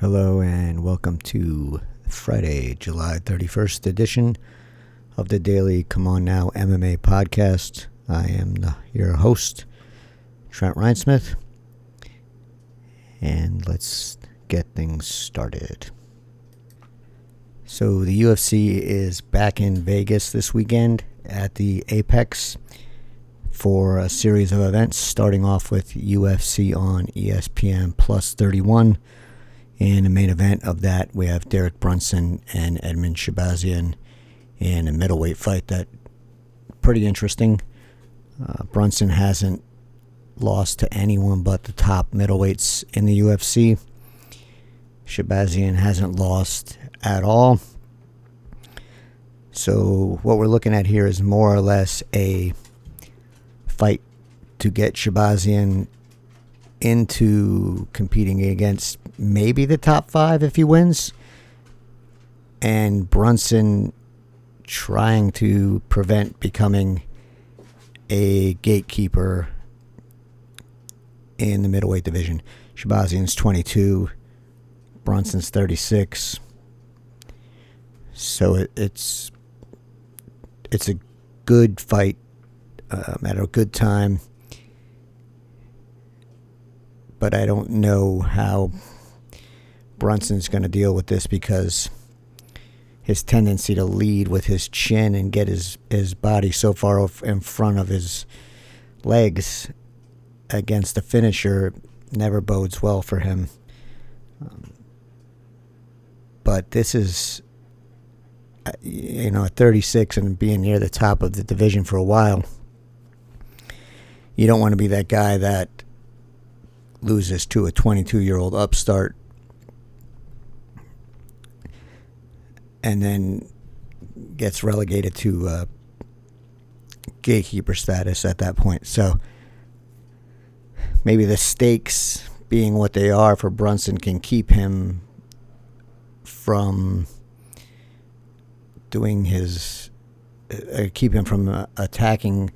Hello and welcome to Friday, July 31st edition of the daily Come On Now MMA podcast. I am the, your host, Trent Reinsmith, and let's get things started. So, the UFC is back in Vegas this weekend at the Apex for a series of events, starting off with UFC on ESPN Plus 31. In the main event of that, we have Derek Brunson and Edmen Shahbazyan in a middleweight fight that pretty interesting. Uh, Brunson hasn't lost to anyone but the top middleweights in the UFC. Shahbazyan hasn't lost at all. So what we're looking at here is more or less a fight to get Shahbazyan into competing against maybe the top five if he wins, and Brunson trying to prevent becoming a gatekeeper in the middleweight division. Shahbazyan's 22, Brunson's 36. So it, it's it's a good fight um, at a good time but I don't know how Brunson's going to deal with this because his tendency to lead with his chin and get his, his body so far in front of his legs against the finisher never bodes well for him. Um, but this is, uh, you know, at 36 and being near the top of the division for a while, you don't want to be that guy that loses to a 22 year old upstart and then gets relegated to uh, gatekeeper status at that point. So maybe the stakes being what they are for Brunson can keep him from doing his uh, keep him from uh, attacking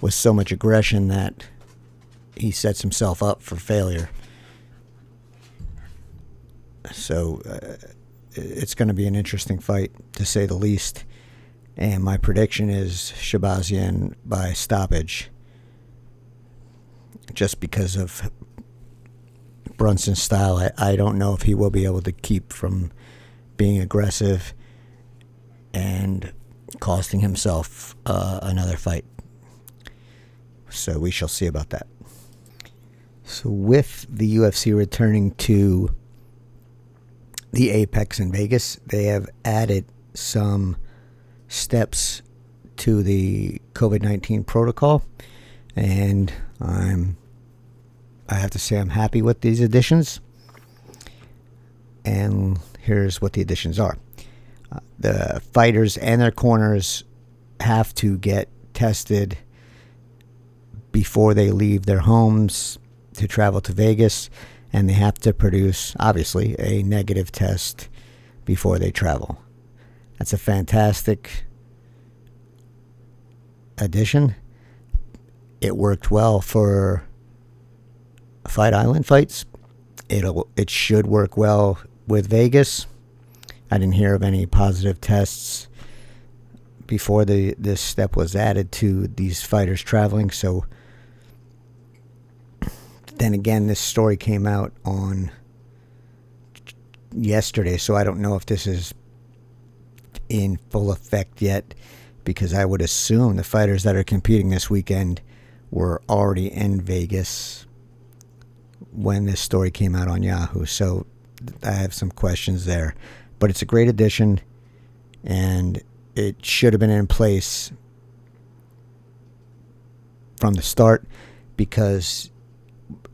with so much aggression that he sets himself up for failure. So uh, it's going to be an interesting fight, to say the least. And my prediction is Shahbazyan by stoppage, just because of Brunson's style. I, I don't know if he will be able to keep from being aggressive and costing himself uh, another fight. So we shall see about that. So, with the UFC returning to the Apex in Vegas, they have added some steps to the COVID 19 protocol. And I'm, I have to say, I'm happy with these additions. And here's what the additions are uh, the fighters and their corners have to get tested before they leave their homes to travel to Vegas, and they have to produce, obviously, a negative test before they travel. That's a fantastic addition. It worked well for Fight Island fights. It'll it should work well with Vegas. I didn't hear of any positive tests before the this step was added to these fighters traveling, so then again, this story came out on yesterday, so I don't know if this is in full effect yet because I would assume the fighters that are competing this weekend were already in Vegas when this story came out on Yahoo. So I have some questions there. But it's a great addition and it should have been in place from the start because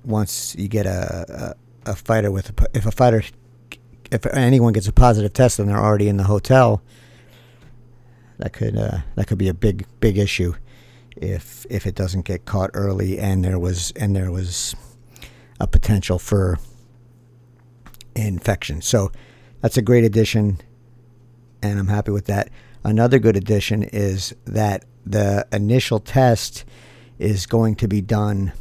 once you get a, a, a fighter with a, if a fighter if anyone gets a positive test and they're already in the hotel, that could uh, that could be a big big issue if if it doesn't get caught early and there was and there was a potential for infection. So that's a great addition, and I'm happy with that. Another good addition is that the initial test is going to be done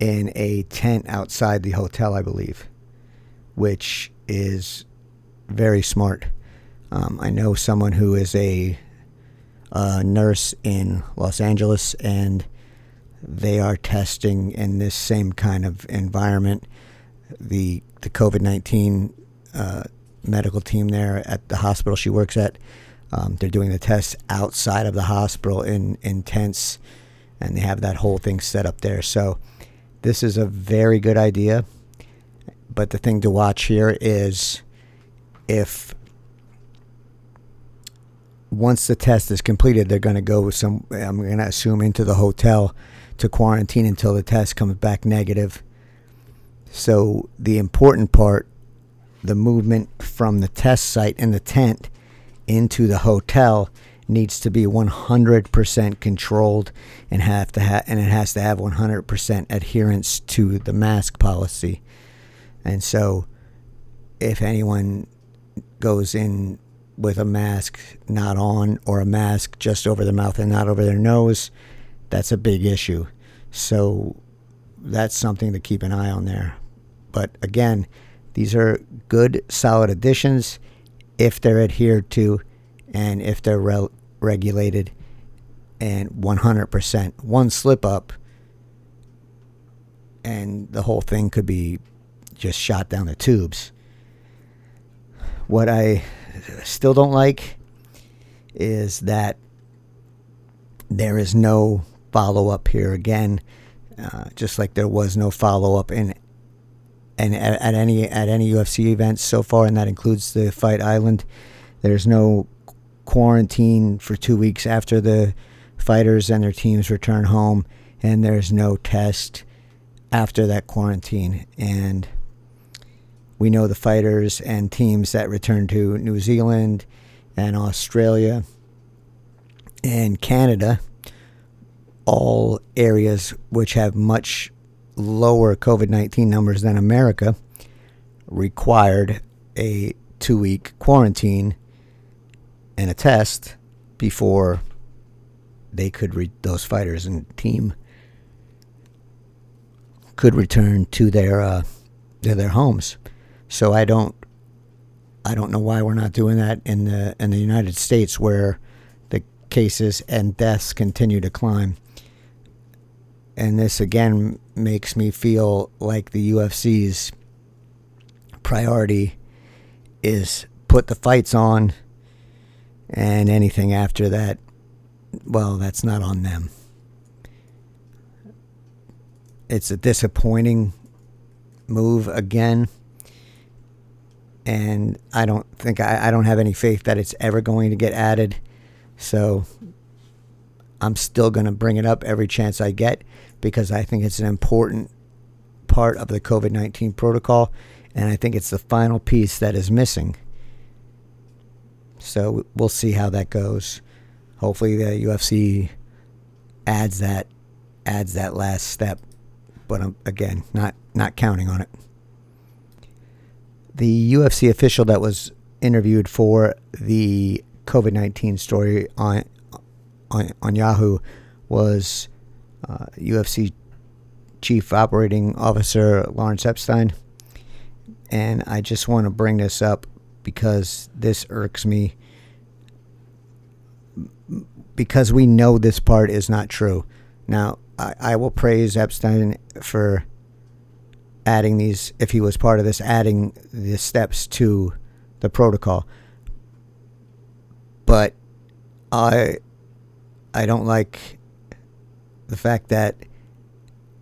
in a tent outside the hotel, I believe. which is very smart. Um, I know someone who is a, a nurse in Los Angeles, and they are testing in this same kind of environment. The the COVID nineteen uh, medical team there at the hospital she works at, um, they're doing the tests outside of the hospital in in tents, and they have that whole thing set up there. So this is a very good idea. But the thing to watch here is if once the test is completed, they're going to go some. I'm going to assume into the hotel to quarantine until the test comes back negative. So the important part, the movement from the test site in the tent into the hotel needs to be 100% controlled and have to ha- and it has to have 100% adherence to the mask policy. And so if anyone goes in with a mask not on or a mask just over their mouth and not over their nose, that's a big issue. So that's something to keep an eye on there. But again, these are good, solid additions if they're adhered to and if they're re- regulated and 100%. One slip up and the whole thing could be just shot down the tubes. What I still don't like is that there is no follow up here again, uh, just like there was no follow up in and at, at, any at any UFC events so far, and that includes the Fight Island. There's no quarantine for two weeks after the fighters and their teams return home, and there's no test after that quarantine. And we know the fighters and teams that return to New Zealand and Australia and Canada, all areas which have much lower COVID 19 numbers than America, required a two week quarantine and a test before they could re- those fighters and team could return to their uh, to their homes. So I don't I don't know why we're not doing that in the in the United States where the cases and deaths continue to climb. And this again makes me feel like the UFC's priority is put the fights on and anything after that well that's not on them. It's a disappointing move again and I don't think I, I don't have any faith that it's ever going to get added. So I'm still going to bring it up every chance I get because I think it's an important part of the COVID 19 protocol, and I think it's the final piece that is missing. So we'll see how that goes. Hopefully, the UFC adds that adds that last step, but I'm again not not counting on it the UFC official that was interviewed for the COVID nineteen story on, on on Yahoo was uh, UFC Chief Operating Officer Lawrence Epstein, and I just want to bring this up because this irks me because we know this part is not true. Now, I, I will praise Epstein for adding these, if he was part of this, adding the steps to the protocol. But I, I don't like the fact that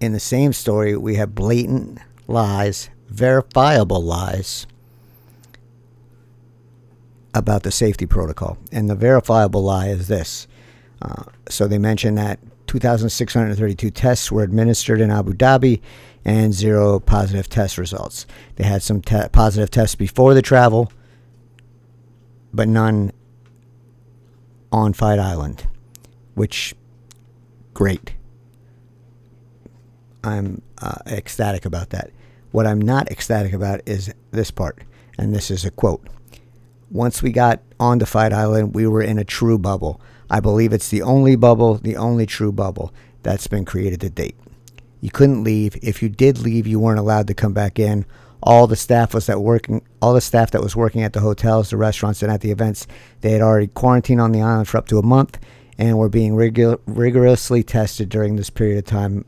in the same story we have blatant lies, verifiable lies about the safety protocol. And the verifiable lie is this. Uh, so they mentioned that 2,632 tests were administered in Abu Dhabi and zero positive test results. They had some te- positive tests before the travel, but none on Fight Island, which great. I'm uh, ecstatic about that. What I'm not ecstatic about is this part, and this is a quote. Once we got onto Fight Island, we were in a true bubble. I believe it's the only bubble, the only true bubble that's been created to date. You couldn't leave. If you did leave, you weren't allowed to come back in. all the staff was that working all the staff that was working at the hotels, the restaurants, and at the events, they had already quarantined on the island for up to a month and were being rigor- rigorously tested during this period of time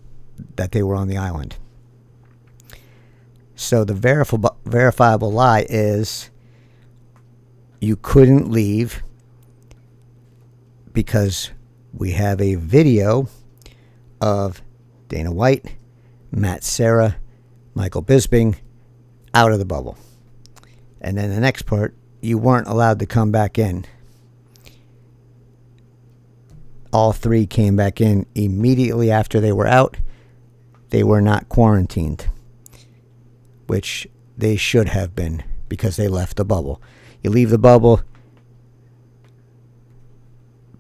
that they were on the island. So the verifiable lie is you couldn't leave because we have a video of Dana White, Matt Serra, Michael Bisping out of the bubble. And then the next part, you weren't allowed to come back in. All three came back in immediately after they were out. They were not quarantined, which they should have been because they left the bubble. You leave the bubble,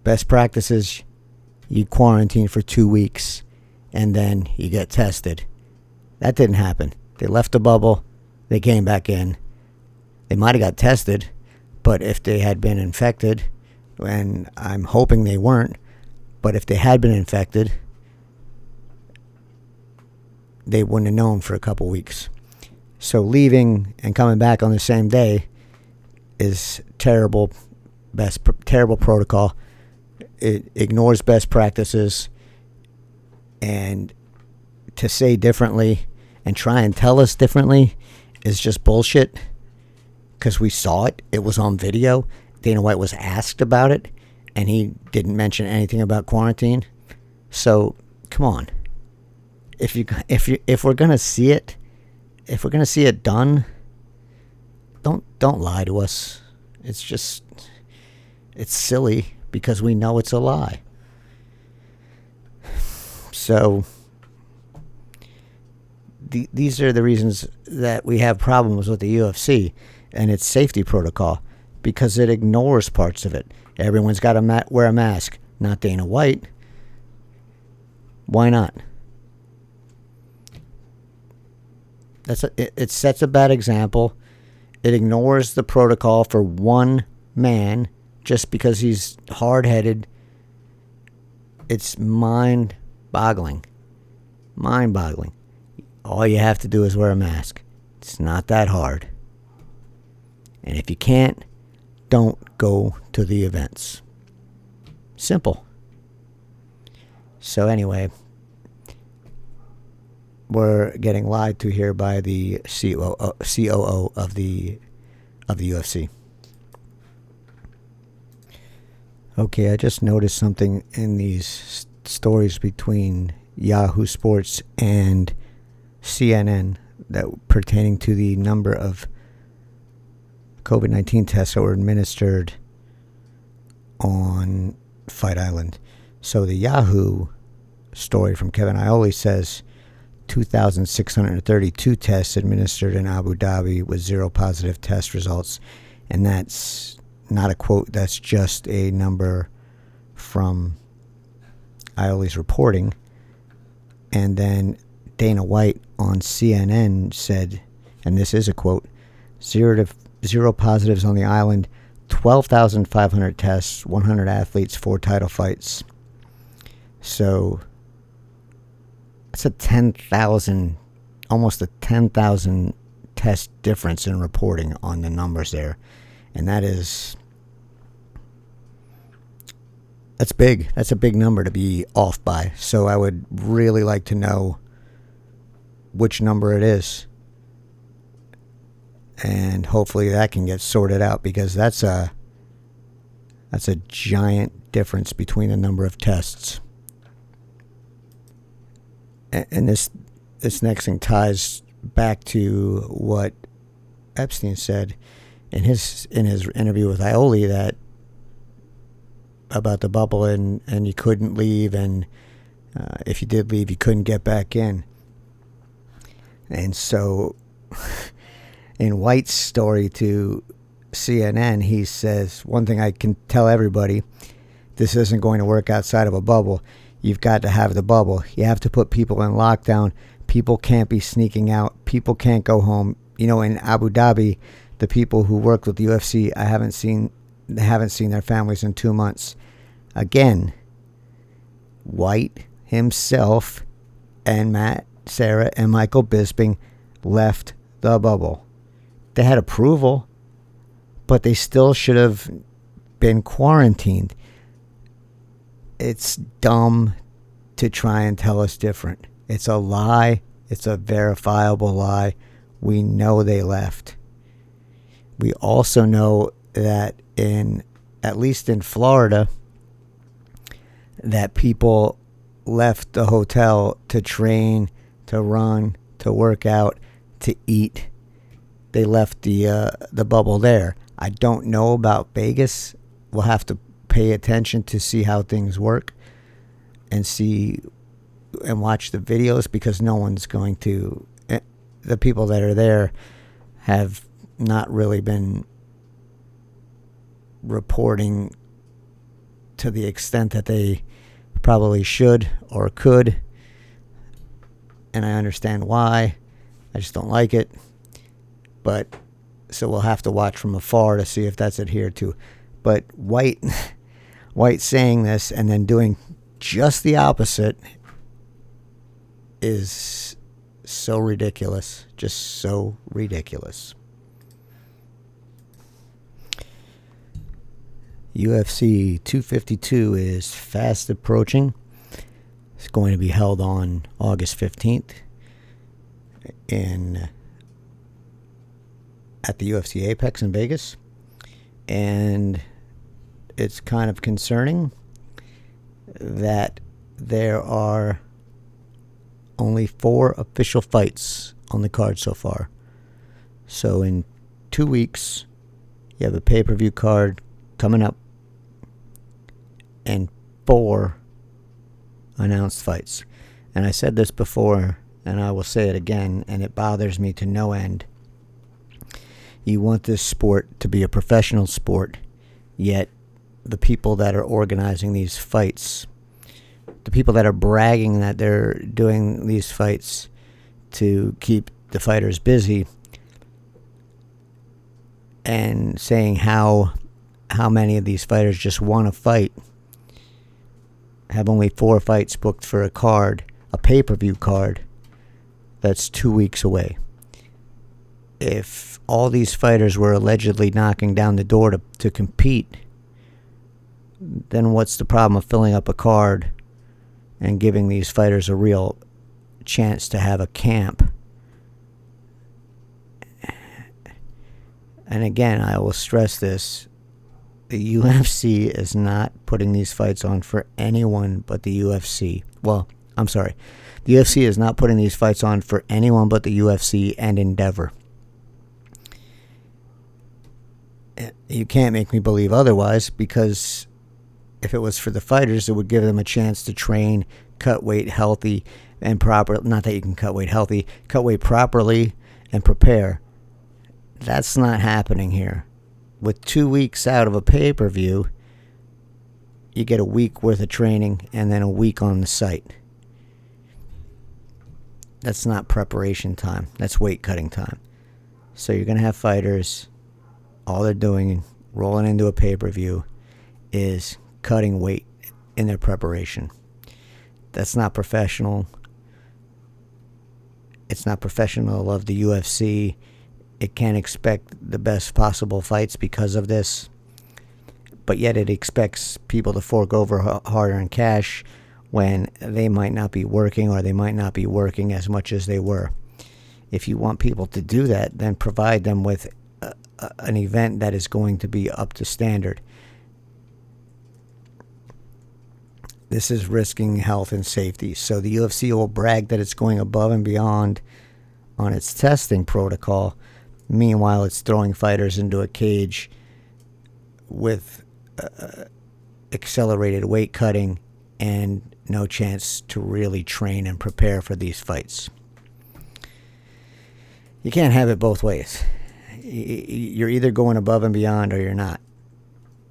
best practices, you quarantine for two weeks and then you get tested. That didn't happen. They left the bubble, they came back in. They might have got tested, but if they had been infected, and I'm hoping they weren't, but if they had been infected, they wouldn't have known for a couple weeks. So leaving and coming back on the same day is terrible, best terrible protocol. It ignores best practices, and to say differently and try and tell us differently is just bullshit. Because we saw it, it was on video. Dana White was asked about it, and he didn't mention anything about quarantine. So come on, if you if you if we're gonna see it, if we're gonna see it done, don't don't lie to us. It's just it's silly because we know it's a lie. So the, these are the reasons that we have problems with the UFC and its safety protocol because it ignores parts of it. Everyone's got to ma- wear a mask, not Dana White. Why not? That's a, it, it sets a bad example. It ignores the protocol for one man just because he's hard headed. It's mind boggling. Mind boggling. All you have to do is wear a mask. It's not that hard. And if you can't, don't go to the events. Simple. So, anyway, we're getting lied to here by the COO, COO of the of the UFC. Okay, I just noticed something in these stories between Yahoo Sports and CNN that pertaining to the number of COVID 19 tests that were administered on Fight Island. So the Yahoo story from Kevin Iole says 2,632 tests administered in Abu Dhabi with zero positive test results. And that's not a quote, that's just a number from Iole's reporting. And then Dana White on CNN said, and this is a quote, zero to zero positives on the island, 12,500 tests, 100 athletes, four title fights. So it's a 10,000, almost a 10,000 test difference in reporting on the numbers there. And that is that's big. That's a big number to be off by. So I would really like to know which number it is. And hopefully that can get sorted out because that's a that's a giant difference between the number of tests. And this this next thing ties back to what Epstein said in his in his interview with Iole that about the bubble and and you couldn't leave and uh, if you did leave you couldn't get back in and so, in White's story to CNN, he says, One thing I can tell everybody this isn't going to work outside of a bubble. You've got to have the bubble. You have to put people in lockdown. People can't be sneaking out. People can't go home. You know, in Abu Dhabi, the people who work with the UFC, I haven't seen, they haven't seen their families in two months. Again, White himself and Matt Serra and Michael Bisping left the bubble. They had approval, but they still should have been quarantined. It's dumb to try and tell us different. It's a lie. It's a verifiable lie. We know they left. We also know that in at least in Florida that people left the hotel to train, to run, to work out, to eat. They left the uh, the bubble there. I don't know about Vegas. We'll have to pay attention to see how things work and see and watch the videos because no one's going to eh, the people that are there have not really been reporting to the extent that they probably should or could. And I understand why. I just don't like it. But so we'll have to watch from afar to see if that's adhered to. But White White saying this and then doing just the opposite is so ridiculous. Just so ridiculous. UFC 252 is fast approaching. It's going to be held on August 15th in at the UFC Apex in Vegas. And it's kind of concerning that there are only four official fights on the card so far. So in two weeks, you have a pay per view card coming up and four announced fights. And I said this before, and I will say it again, and it bothers me to no end. You want this sport to be a professional sport, yet the people that are organizing these fights, the people that are bragging that they're doing these fights to keep the fighters busy and saying how how many of these fighters just want to fight have only four fights booked for a card, a pay per view card, that's two weeks away. If all these fighters were allegedly knocking down the door to, to compete, then what's the problem of filling up a card and giving these fighters a real chance to have a camp? And again, I will stress this the UFC is not putting these fights on for anyone but the UFC. Well, I'm sorry. The UFC is not putting these fights on for anyone but the UFC and Endeavor. Eh, you can't make me believe otherwise because if it was for the fighters, it would give them a chance to train, cut weight healthy and proper. Not that you can cut weight healthy, cut weight properly and prepare. That's not happening here with two weeks out of a pay per view, you get a week worth of training and then a week on the site. That's not preparation time, that's weight cutting time. So you're going to have fighters, all they're doing, rolling into a pay per view, is cutting weight in their preparation. That's not professional. It's not professional of the UFC it can't expect the best possible fights because of this, but yet it expects people to fork over hard earned cash when they might not be working or they might not be working as much as they were. If you want people to do that, then provide them with a, a, an event that is going to be up to standard. This is risking health and safety. So the UFC will brag that it's going above and beyond on its testing protocol Meanwhile, it's throwing fighters into a cage with uh, accelerated weight cutting and no chance to really train and prepare for these fights. You can't have it both ways. You're either going above and beyond or you're not.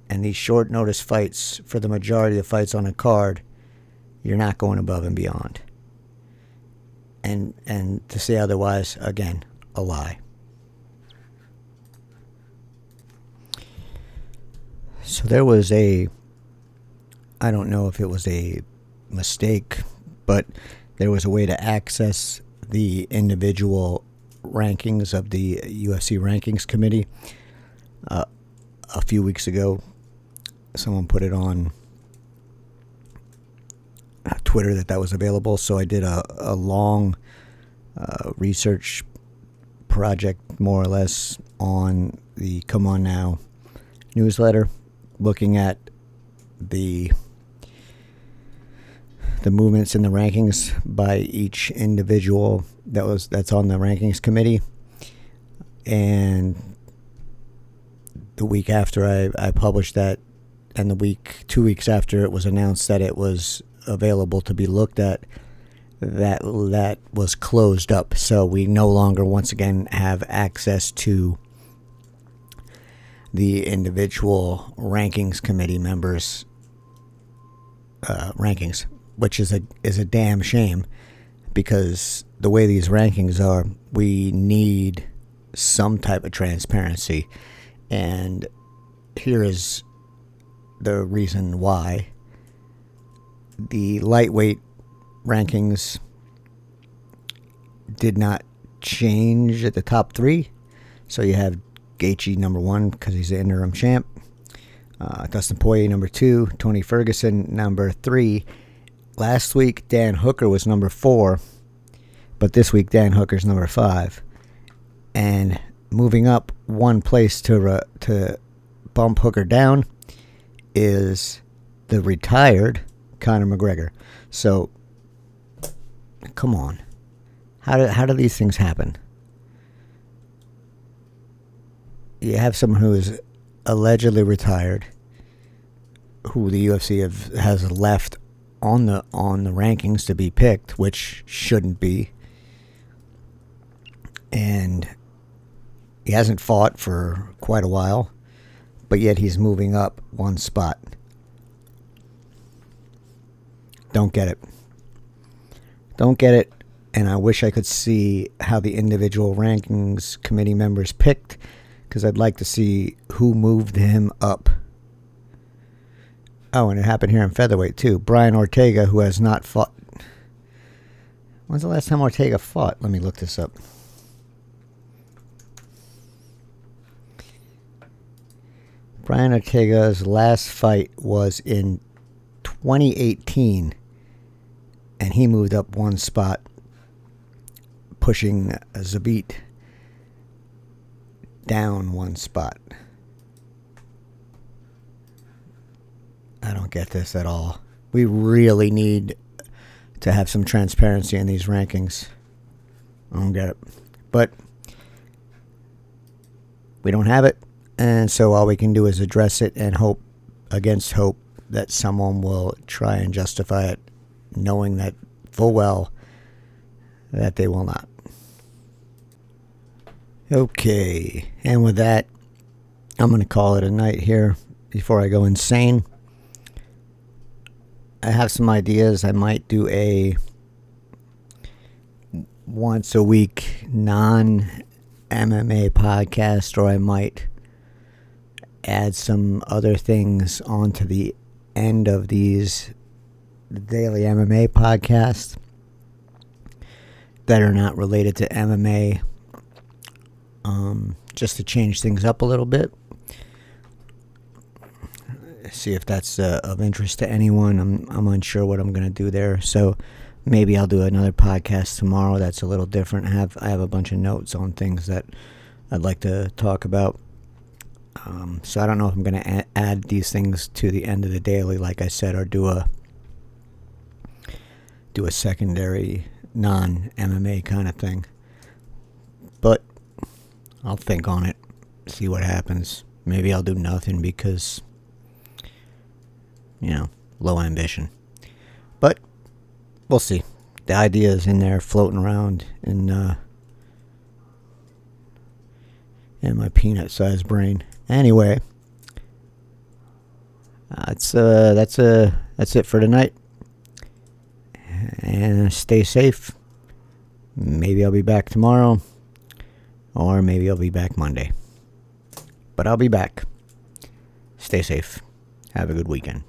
And these short notice fights, for the majority of the fights on a card, you're not going above and beyond. And and to say otherwise, again, a lie. So there was a, I don't know if it was a mistake, but there was a way to access the individual rankings of the UFC rankings committee. Uh, a few weeks ago, someone put it on Twitter that that was available. So I did a, a long uh, research project, more or less, on the Come On Now newsletter, looking at the the movements in the rankings by each individual that was that's on the rankings committee and the week after I, I published that and the week two weeks after it was announced that it was available to be looked at that that was closed up. So we no longer once again have access to the individual rankings committee members uh, rankings which is a is a damn shame because the way these rankings are we need some type of transparency. And here is the reason why the lightweight rankings did not change at the top three. So you have Gaethje number one because he's the interim champ. Uh, Dustin Poirier number two. Tony Ferguson number three. Last week Dan Hooker was number four, but this week Dan Hooker's number five. And moving up one place to uh, to bump Hooker down is the retired Conor McGregor. So, come on. How do, how do these things happen? You have someone who is allegedly retired, who the UFC have, has left on the on the rankings to be picked, which shouldn't be, and he hasn't fought for quite a while, but yet he's moving up one spot. Don't get it. Don't get it. And I wish I could see how the individual rankings committee members picked because I'd like to see who moved him up. Oh, and it happened here in featherweight too. Brian Ortega, who has not fought. When's the last time Ortega fought? Let me look this up. Brian Ortega's last fight was in 2018 and he moved up one spot, pushing Zabit down one spot. I don't get this at all. We really need to have some transparency in these rankings. I don't get it. But we don't have it, and so all we can do is address it and hope against hope that someone will try and justify it knowing that full well that they will not. Okay, and with that, I'm going to call it a night here before I go insane. I have some ideas. I might do a once a week non MMA podcast, or I might add some other things onto the end of these Daily MMA podcasts that are not related to MMA, um, just to change things up a little bit. See if that's uh, of interest to anyone. I'm I'm unsure what I'm gonna do there, so maybe I'll do another podcast tomorrow that's a little different. I have I have a bunch of notes on things that I'd like to talk about. Um, so I don't know if I'm gonna add these things to the end of the daily, like I said, or do a do a secondary non MMA kind of thing. But I'll think on it, see what happens. Maybe I'll do nothing because, you know, low ambition. But we'll see. The idea is in there floating around in uh, in my peanut-sized brain. Anyway, that's uh, that's uh, that's it for tonight and stay safe. Maybe I'll be back tomorrow, or maybe I'll be back Monday. But I'll be back. Stay safe. Have a good weekend.